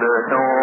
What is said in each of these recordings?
the door.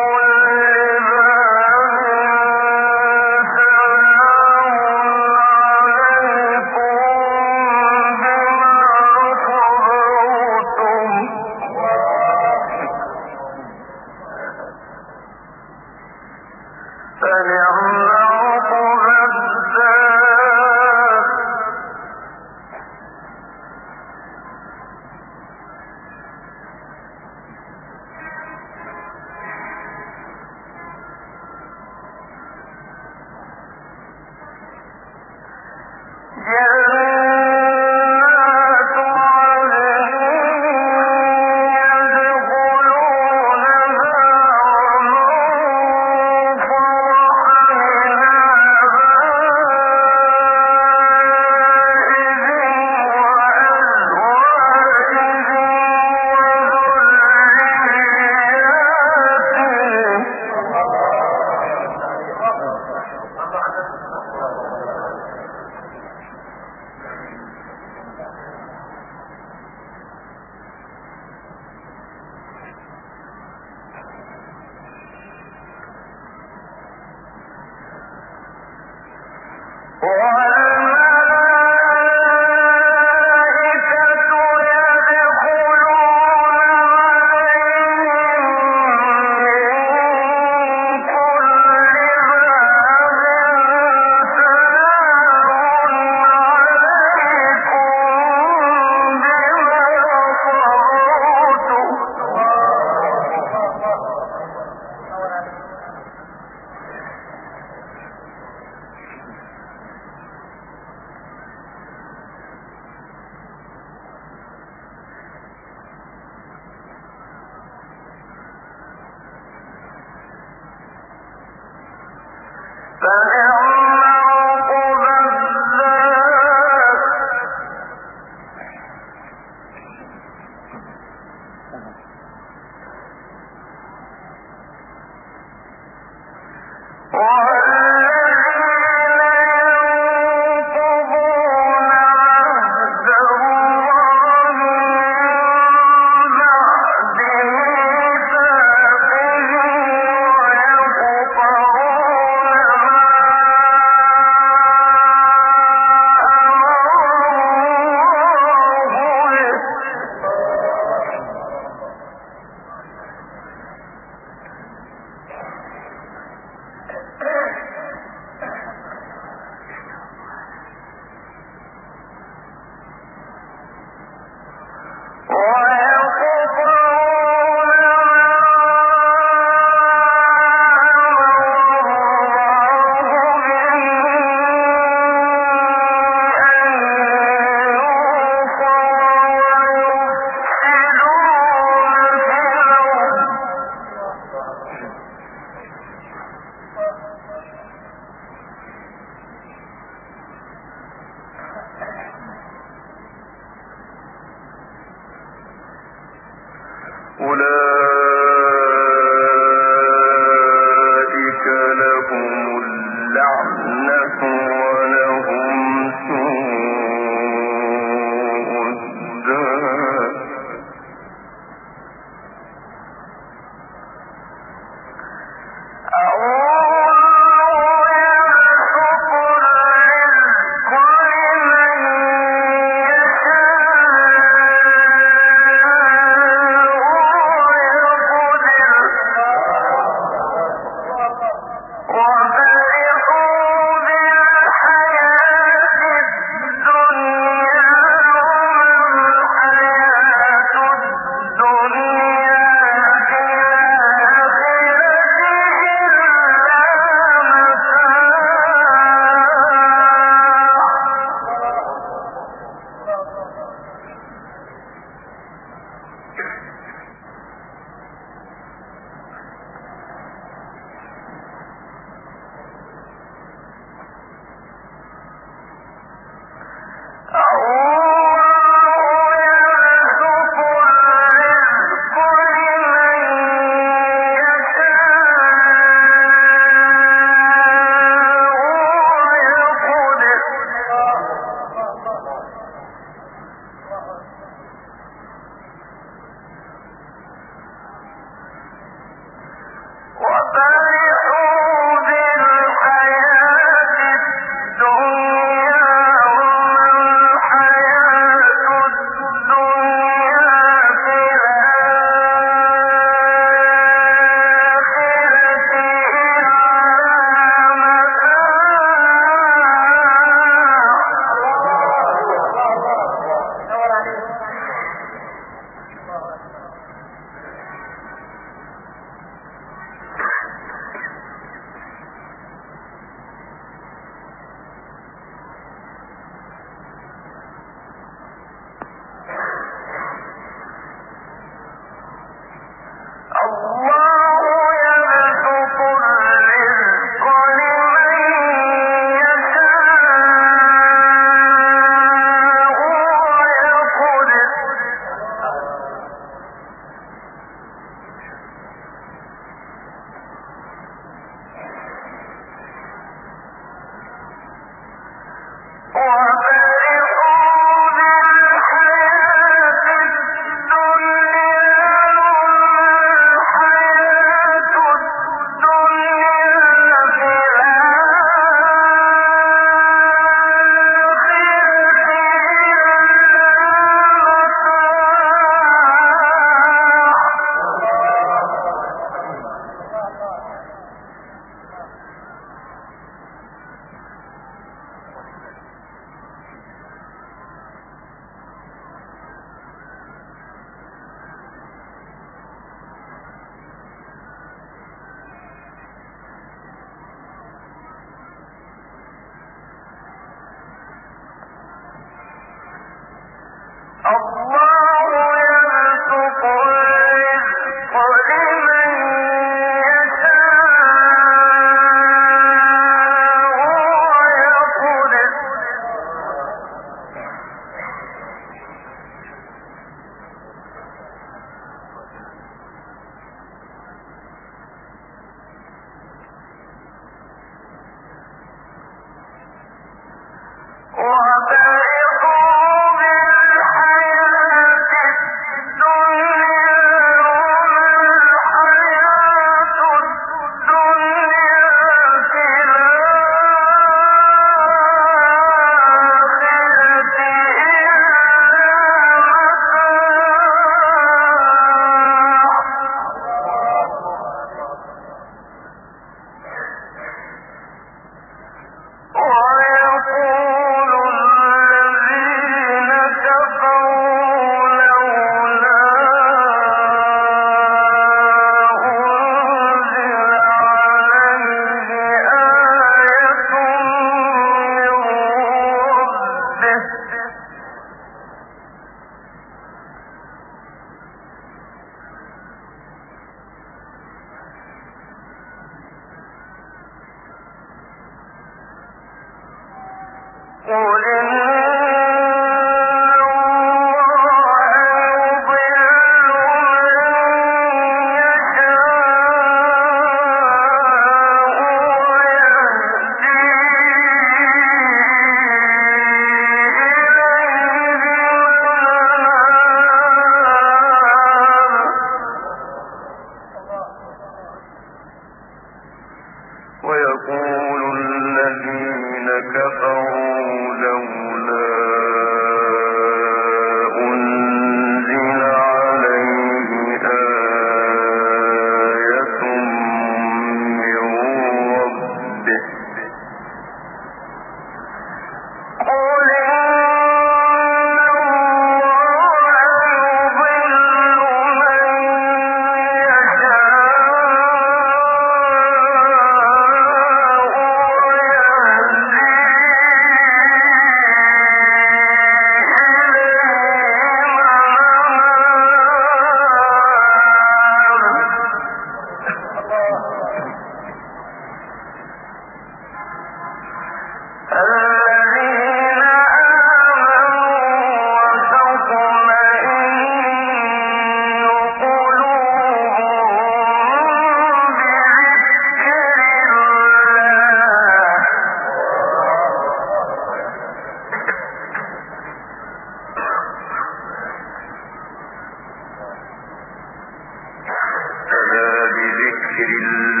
الذين